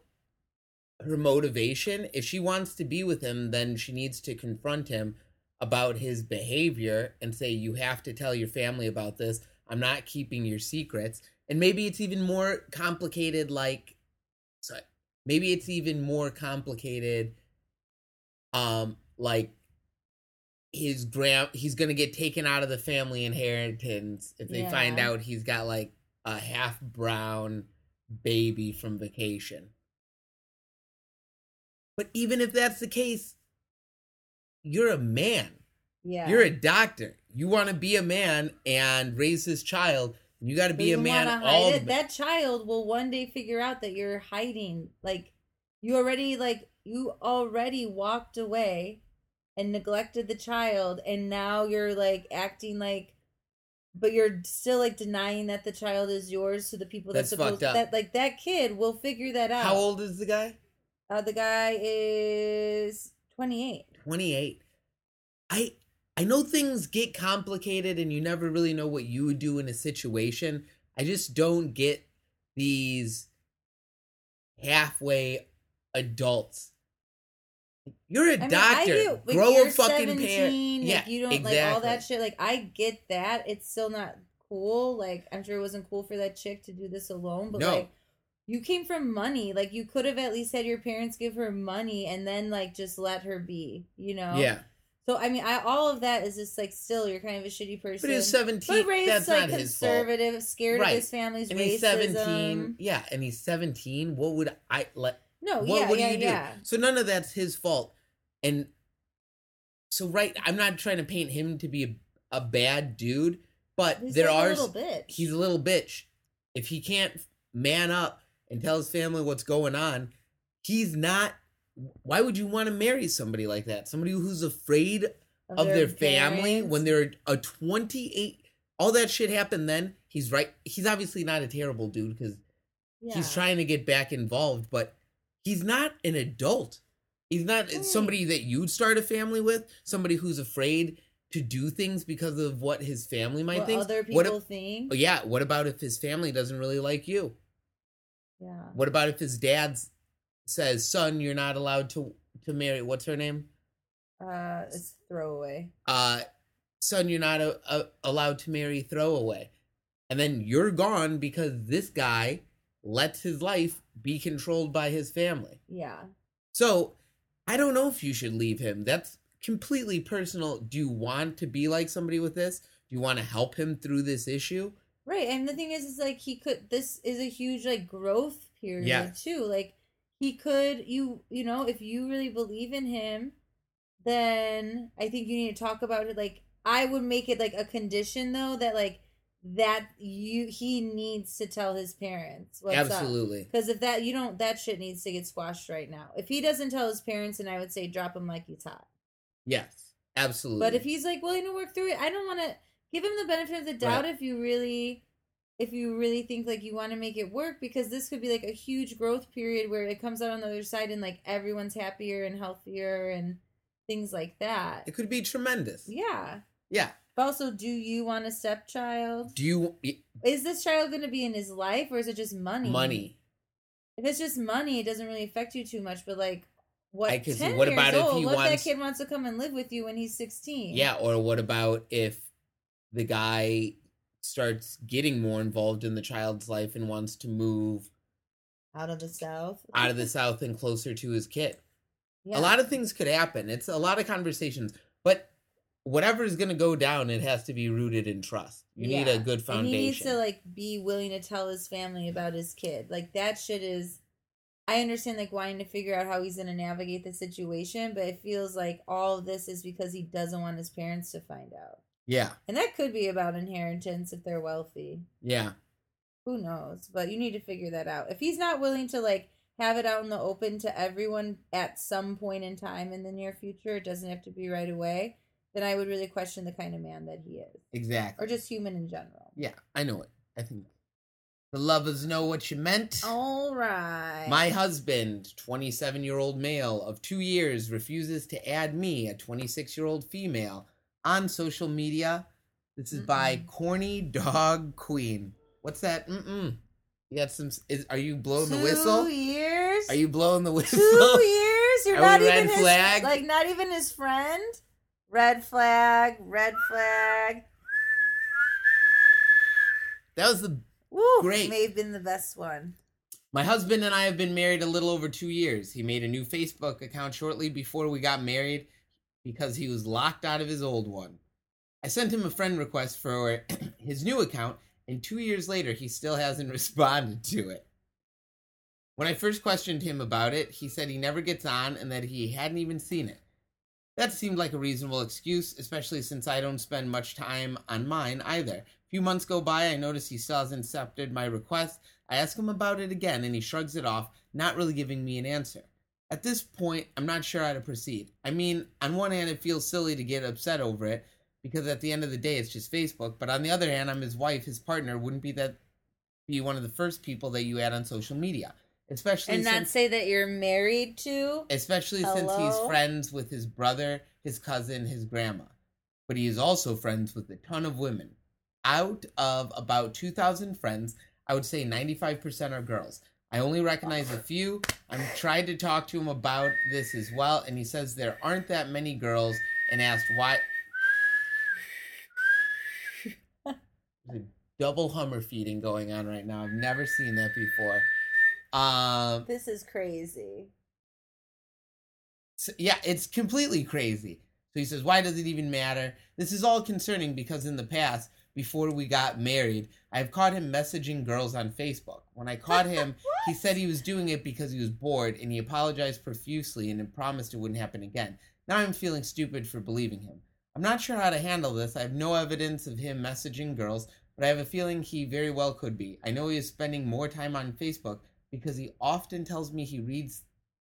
her motivation. If she wants to be with him, then she needs to confront him about his behavior and say, You have to tell your family about this. I'm not keeping your secrets. And maybe it's even more complicated, like, sorry, maybe it's even more complicated, um, like his grand he's gonna get taken out of the family inheritance if they find out he's got like a half brown baby from vacation but even if that's the case you're a man Yeah. you're a doctor you want to be a man and raise this child you got to be a man all the. That child will one day figure out that you're hiding. Like you already like you already walked away and neglected the child and now you're like acting like but you're still like denying that the child is yours to the people That's that's supposed fucked up. that like that kid will figure that out. how old is the guy Uh, the guy is 28. 28 i i know things get complicated and you never really know what you would do in a situation i just don't get these halfway adults you're a I mean, I doctor get, like, grow a fucking 17, parent like, yeah you don't exactly. like all that shit. Like I get that. It's still not cool. Like I'm sure it wasn't cool for that chick to do this alone, but No. like you came from money. Like you could have at least had your parents give her money and then like just let her be, you know? yeah So I mean I all of that is just like still you're kind of a shitty person. but he's 17 But raised that's like not his fault conservative, scared Right. of his family's and racism. he's 17 yeah and he's 17 what would i let No, what, yeah, what do yeah, you do? yeah. So none of that's his fault. And so right, I'm not trying to paint him to be a, a bad dude, but He's there like are a little bitch. he's a little bitch. If he can't man up and tell his family what's going on, he's not why would you want to marry somebody like that? Somebody who's afraid of their, family when they're a 28 all that shit happened then. He's right. He's obviously not a terrible dude cuz he's trying to get back involved, but he's not an adult. He's not Right. somebody that you'd start a family with, somebody who's afraid to do things because of what his family might what think. other What people if- think. yeah, what about if his family doesn't really like you? Yeah. What about if his dad says, "Son, you're not allowed to to marry what's her name? Uh, it's throwaway. Uh son, you're not a, a, allowed to marry throwaway." And then you're gone because this guy lets his life be controlled by his family. Yeah. So I don't know if you should leave him. That's completely personal. Do you want to be like somebody with this? Do you want to help him through this issue? Right. And the thing is, is like he could. This is a huge like growth period Yeah. too. Like he could. You you know if you really believe in him, then I think you need to talk about it. Like I would make it like a condition though that like that you he needs to tell his parents what's. Absolutely. Because if that you don't, that shit needs to get squashed right now. If he doesn't tell his parents, and I would say drop him like he's hot. Yes. Absolutely. But if he's like willing to work through it, I don't want to give him the benefit of the doubt Right. if you really if you really think like you want to make it work because this could be like a huge growth period where it comes out on the other side and like everyone's happier and healthier and things like that. It could be tremendous. Yeah. Yeah. But also, do you want a stepchild? Do you Is this child going to be in his life or is it just money? money? If it's just money, it doesn't really affect you too much. But like, what? I could see- what about if he what wants- that kid wants to come and live with you when he's sixteen? Yeah, or what about if the guy starts getting more involved in the child's life and wants to move out of the south. out of the south and closer to his kid? Yeah. A lot of things could happen. It's a lot of conversations, but whatever is going to go down, it has to be rooted in trust. You need a good And he needs foundation. to like be willing to tell his family about his kid. Like that shit is. I understand like wanting to figure out how he's gonna navigate the situation, but it feels like all of this is because he doesn't want his parents to find out. Yeah, And that could be about inheritance if they're wealthy. yeah, Who knows? But you need to figure that out. If he's not willing to like have it out in the open to everyone at some point in time in the near future, it doesn't have to be right away, then I would really question the kind of man that he is. exactly. Or just human in general. yeah, I know it. I think the lovers know what you meant. All right. My husband, 27 year old male of two years, refuses to add me, a 26 year old female, on social media. This is by Mm-mm. Corny Dog Queen. What's that? Mm-mm. You got some. Is, are you blowing the whistle? Two years. Are you blowing the whistle? two years? You're Are not even red his flag? like not even his friend. Red flag. Red flag. That was the. Woo, Great. May have been the best one. My husband and I have been married a little over two years. He made a new Facebook account shortly before we got married because he was locked out of his old one. I sent him a friend request for his new account, and two years later, he still hasn't responded to it. When I first questioned him about it, he said he never gets on and that he hadn't even seen it. That seemed like a reasonable excuse, especially since I don't spend much time on mine either. A few months go by, I notice he still hasn't accepted my request. I ask him about it again, and he shrugs it off, not really giving me an answer. At this point, I'm not sure how to proceed. I mean, on one hand, it feels silly to get upset over it, because at the end of the day, it's just Facebook. But on the other hand, I'm his wife, his partner. Wouldn't be that be one of the first people that you add on social media, especially And not since, say that you're married to. especially since he's friends with his brother, his cousin, his grandma. But he is also friends with a ton of women. Out of about 2,000 friends, I would say 95% are girls. I only recognize a few. I'm tried to talk to him about this as well, and he says there aren't that many girls and asked why. A double Hummer feeding going on right now. I've never seen that before. Um, This is crazy. So, yeah, it's completely crazy. So he says, Why does it even matter? This is all concerning because in the past, before we got married, I've caught him messaging girls on Facebook. When I caught him, he said he was doing it because he was bored and he apologized profusely and promised it wouldn't happen again. Now I'm feeling stupid for believing him. I'm not sure how to handle this. I have no evidence of him messaging girls, but I have a feeling he very well could be. I know he is spending more time on Facebook because he often tells me he reads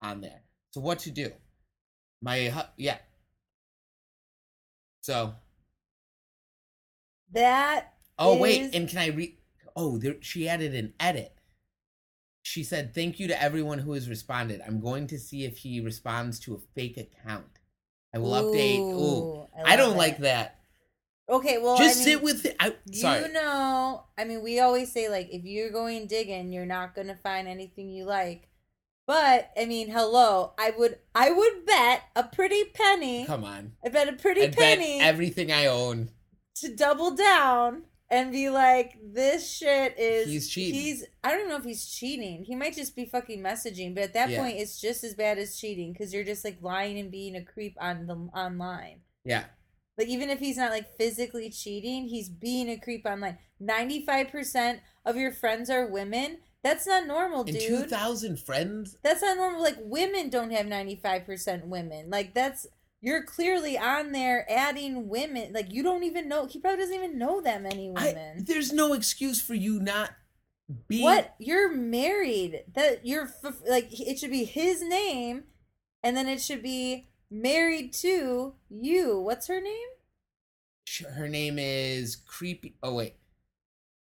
on there. So what to do? My yeah. So That. oh wait, and can I read? Oh, there, she added an edit. She said, "Thank you to everyone who has responded. I'm going to see if he responds to a fake account. I will update." Ooh, I, love don't it. like that. Okay, well, Just I mean, sit with it. I, sorry. You know, I mean, we always say like if you're going digging, you're not gonna find anything you like. But I mean, hello, I would, I would bet a pretty penny. Come on. I bet a pretty I bet penny everything I own. To double down and be like, this shit is. He's cheating. He's. I don't know if he's cheating. He might just be fucking messaging. But at that Yeah. point, it's just as bad as cheating because you're just like lying and being a creep on the online. Yeah. Like even if he's not like physically cheating, he's being a creep online. Ninety five percent of your friends are women. That's not normal, dude. two thousand friends. That's not normal. Like women don't have ninety five percent women. Like that's you're clearly on there adding women. Like you don't even know. He probably doesn't even know that many I, women. there's no excuse for you not being. what? You're married. That you're f- like it should be his name, and then it should be married to you. What's her name? Her name is creepy. Oh wait,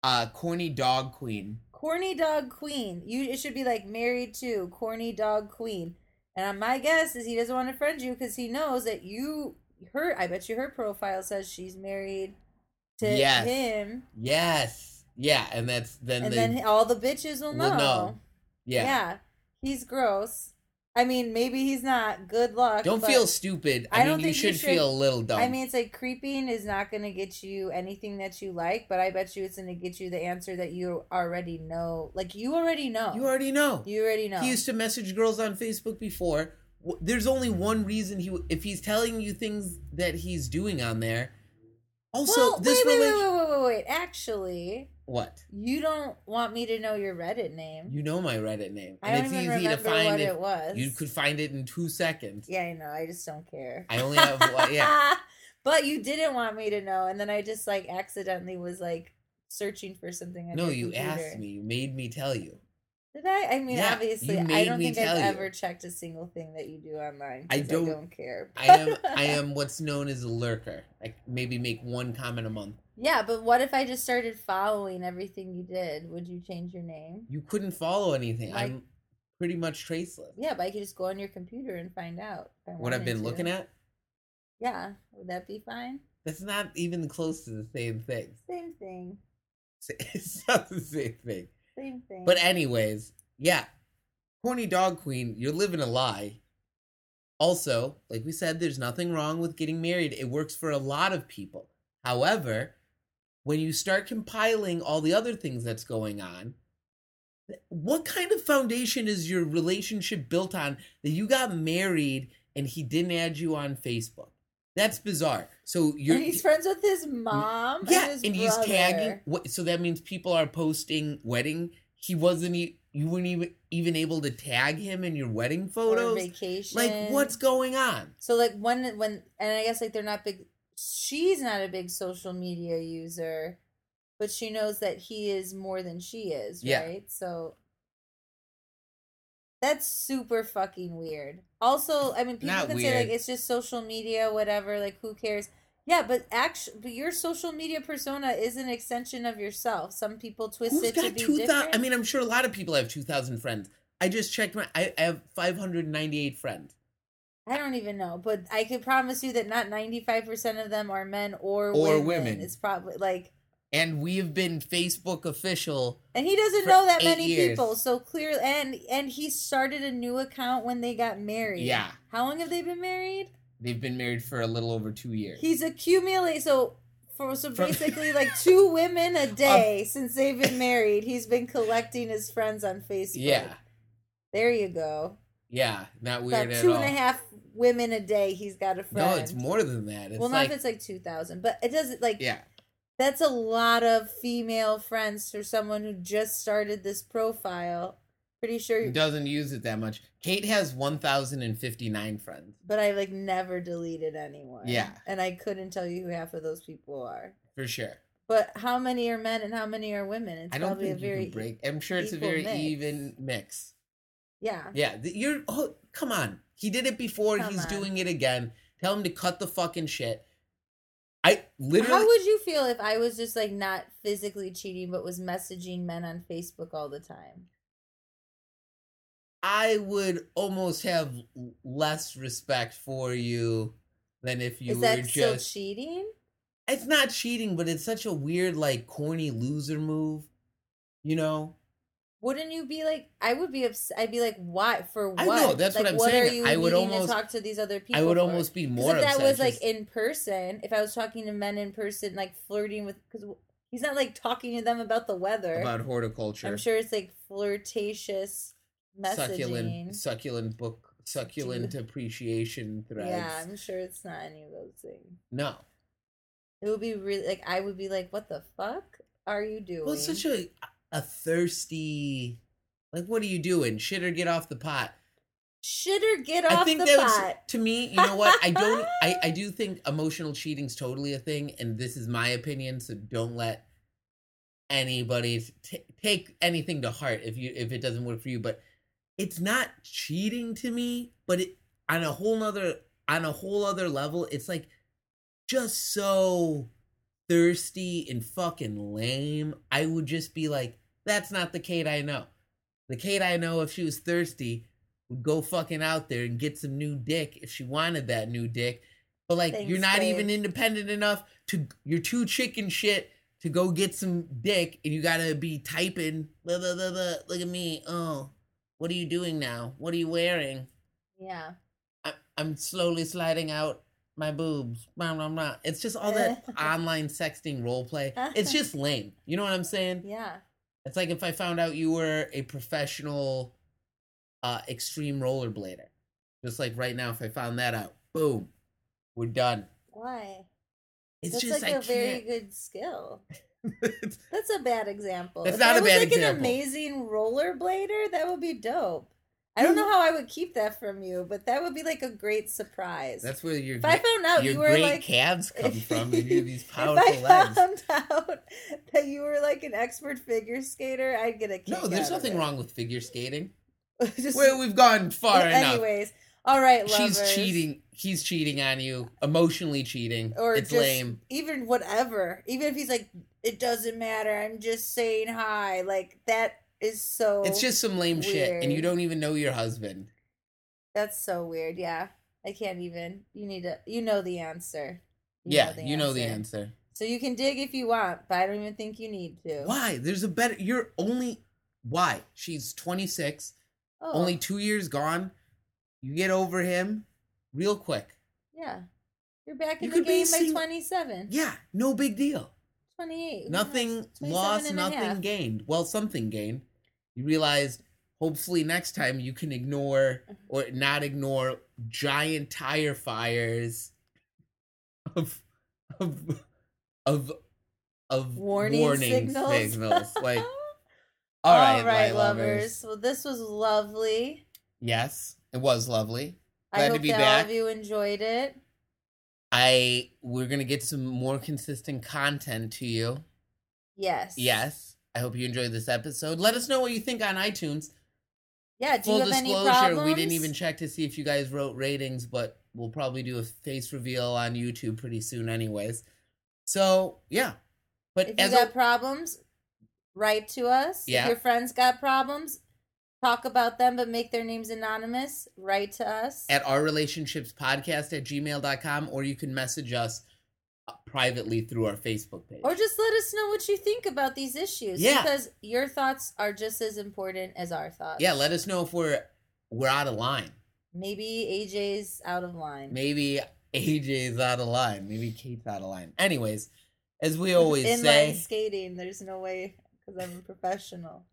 uh, corny dog queen. Corny Dog Queen. You it should be like married to Corny Dog Queen. And uh, my guess is he doesn't want to friend you because he knows that you her. I bet you her profile says she's married to Yes. him, Yes. Yeah, and that's then and they then all the bitches will know. will know. yeah. yeah, he's gross. I mean, maybe he's not. Good luck. Don't feel stupid. I, I mean, don't think you should, should- feel a little dumb. I mean, it's like creeping is not going to get you anything that you like, but I bet you it's going to get you the answer that you already know. Like you already know. you already know. You already know. He used to message girls on Facebook before. There's only one reason he, if he's telling you things that he's doing on there. Also, well, this wait, wait, wait, wait, wait, wait, wait. Actually, What? you don't want me to know your Reddit name. You know my Reddit name, I and don't it's even easy to find what it. was. You could find it in two seconds. Yeah, I know. I just don't care. I only have one. Yeah, but you didn't want me to know, and then I just like accidentally was like searching for something. No, you computer. asked me. You made me tell you. Did I? I mean, Yeah, obviously, I don't think I've you. ever checked a single thing that you do online. I don't- I don't care. I am. I am what's known as a lurker. I maybe make one comment a month. Yeah, but what if I just started following everything you did? Would you change your name? You couldn't follow anything. Like- I'm pretty much traceless. Yeah, but I could just go on your computer and find out. What I've been to. looking at. Yeah, would that be fine? That's not even close to the same thing. Same thing. It's not the same thing. Thing. But anyways, yeah. Horny dog queen, you're living a lie. Also, like we said, there's nothing wrong with getting married. It works for a lot of people. However, when you start compiling all the other things that's going on, what kind of foundation is your relationship built on that you got married and he didn't add you on Facebook? That's bizarre. So you're and he's friends with his mm, mom. yeah, and, and he's tagging. What? So that means people are posting wedding. He wasn't. You weren't even even able to tag him in your wedding or photos. vacation. Like, what's going on? So like when when and I guess like they're not big. She's not a big social media user, but she knows that he is more than she is, Yeah. right? So that's super fucking weird. Also, I mean, people Not can say like it's just social media, whatever. Like, who cares? Yeah, but actually, but your social media persona is an extension of yourself. Some people twist Who's it to be different. I mean, I'm sure a lot of people have two thousand friends. I just checked my. I, I have five hundred ninety eight friends. I don't even know, but I can promise you that not ninety five percent of them are men or, Or women. women. It's probably like, And we've been Facebook official. and he doesn't know that many years. people. So clear, and and he started a new account when they got married. Yeah. How long have they been married? They've been married for a little over two years. He's accumulated. So for so basically like two women a day since they've been married. He's been collecting his friends on Facebook. yeah, There you go. yeah, not About weird at two and a half women a day. He's got a friend. no, it's more than that. It's well, not like, if it's like two thousand, but it doesn't like yeah, that's a lot of female friends for someone who just started this profile. Pretty sure, he doesn't use it that much. Kate has one thousand and fifty nine friends. but I like never deleted anyone. Yeah. and I couldn't tell you who half of those people are. For sure. But how many are men and how many are women? It's I don't probably think a you very can break. I'm sure it's a very mix. even mix. yeah. Yeah, you're. Oh, come on. He did it before. Come He's on. doing it again. Tell him to cut the fucking shit. Literally. How would you feel if I was just like not physically cheating, but was messaging men on Facebook all the time? I would almost have less respect for you than if you Is were just. cheating? it's not cheating, but it's such a weird, like, corny loser move. You know. Wouldn't you be like? I would be. Ups- I'd be like, why? For what? I know, that's like, what I'm what saying. Are you I would almost- to talk to these other people. I would for? almost be more if that was like just- in person, if I was talking to men in person, like flirting with, because he's not like talking to them about the weather. about horticulture. I'm sure it's like flirtatious messaging. succulent, succulent book, succulent appreciation threads. yeah, I'm sure it's not any of those things. No. It would be really like I would be like, "What the fuck are you doing?" Well, it's such a a thirsty. Like, what are you doing? Shit or get off the pot. Shit or get off the pot. I think the that pot. was to me. You know what? I don't. I I do think emotional cheating's totally a thing, and this is my opinion. So don't let anybody t- take anything to heart if you if it doesn't work for you. But it's not cheating to me. But it on a whole nother on a whole other level, it's like just so thirsty and fucking lame. I would just be like, that's not the Kate I know. The Kate I know, if she was thirsty, would go fucking out there and get some new dick if she wanted that new dick. But like you're not babe. even independent enough to you're too chicken shit to go get some dick and you gotta be typing blah, blah, blah, blah. look at me. Oh, what are you doing now? What are you wearing? Yeah. I, I'm slowly sliding out my boobs. Blah, blah, blah. It's just all that online sexting role play. It's just lame. You know what I'm saying? Yeah. It's like if I found out you were a professional uh extreme rollerblader. Just like right now, if I found that out, boom, we're done. Why? It's That's just like I a very can't. good skill. That's a bad example. That's If not I a was bad like example. an amazing rollerblader, that would be dope. I don't know how I would keep that from you, but that would be like a great surprise. That's where your if I found out your you were great like calves come from. and you these if powerful I legs. found out that you were like an expert figure skater, I'd get a kick No, there's nothing wrong with figure skating. Just- Well, we've gone far enough. Anyways, all right, lovers. She's cheating. He's cheating on you, emotionally cheating. or it's just lame. even whatever. Even if he's like, it doesn't matter. I'm just saying hi. Like that is so. It's just some lame shit, and you don't even know your husband. That's so weird. Yeah, I can't even. You need to. You know the answer. You yeah, you know the answer. So you can dig if you want, but I don't even think you need to. Why? There's a better. You're only. Why? She's 26, Oh, only two years gone. You get over him real quick. yeah. You're back You in the could be game by sing- 27, Yeah, no big deal. 28. Nothing knows? 27 lost, nothing gained. Well, something gained. You realize hopefully next time you can ignore mm-hmm. or not ignore giant tire fires of of of of Warning, signals. signals. Like all right, All right, light lovers. Well, this was lovely. Yes, it was lovely. I Glad to hope be that all of you enjoyed it. I we're gonna get some more consistent content to you. Yes. Yes. I hope you enjoyed this episode. Let us know what you think on iTunes. Yeah. Do Full you have any disclosure, problems? we didn't even check to see if you guys wrote ratings, but we'll probably do a face reveal on YouTube pretty soon, anyways. So yeah, but If you as got a, problems, write to us. Yeah. If your friends got problems, talk about them, but make their names anonymous. Write to us. at our relationships podcast at gmail.com, or you can message us privately through our Facebook page. or just let us know what you think about these issues. Yeah. Because your thoughts are just as important as our thoughts. yeah, let us know if we're we're out of line. Maybe AJ's out of line. Maybe AJ's out of line. Maybe Kate's out of line. Anyways, as we always Inline say, skating, there's no way because I'm a professional.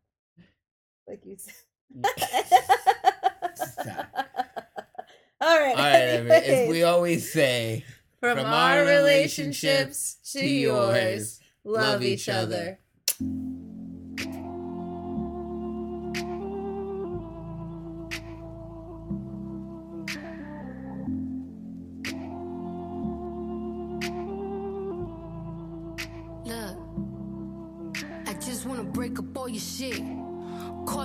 Like you said. All right. all right, everybody, as we always say, from, from our our relationships relationships to yours, love, each other. other.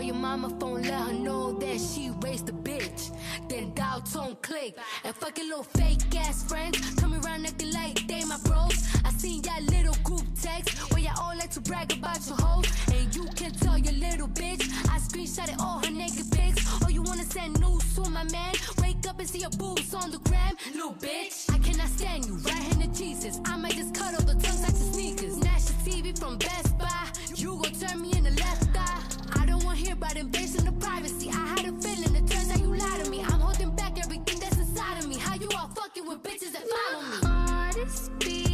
Your mama phone, let her know that she raised a bitch. Then dial tone click. And fucking little fake ass friends come around acting like they my bros. I seen y'all little group text where y'all all like to brag about your hoes. And you can tell your little bitch. I screenshotted all her naked pics. Or you wanna send news to my man. Wake up and see your boobs on the gram. Little bitch, I cannot stand you. Right hand to Jesus. I might just cut all the tongues out your sneakers. Snatch the TV from Best Buy. You gon' turn me in the left eye. About invasion of privacy. I had a feeling it turns out you lied to me. I'm holding back everything that's inside of me. How you all fucking with bitches that follow me?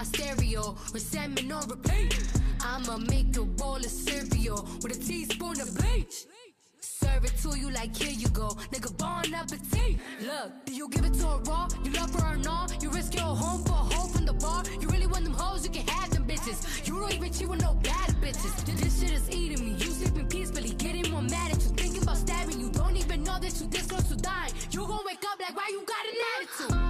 My stereo, resentment on repeat. I'ma make a bowl of cereal with a teaspoon of bleach. Serve it to you like here you go, nigga. Bon appetit. Look, do you give it to her raw? You love her or not? You risk your home for a hoe from the bar? You really want them hoes? You can have them bitches. You don't even cheat with no bad bitches. This shit is eating me. You sleeping peacefully, getting more mad at you. Thinking about stabbing you. Don't even know that you this close to dying. You gon' wake up like, why you got an attitude?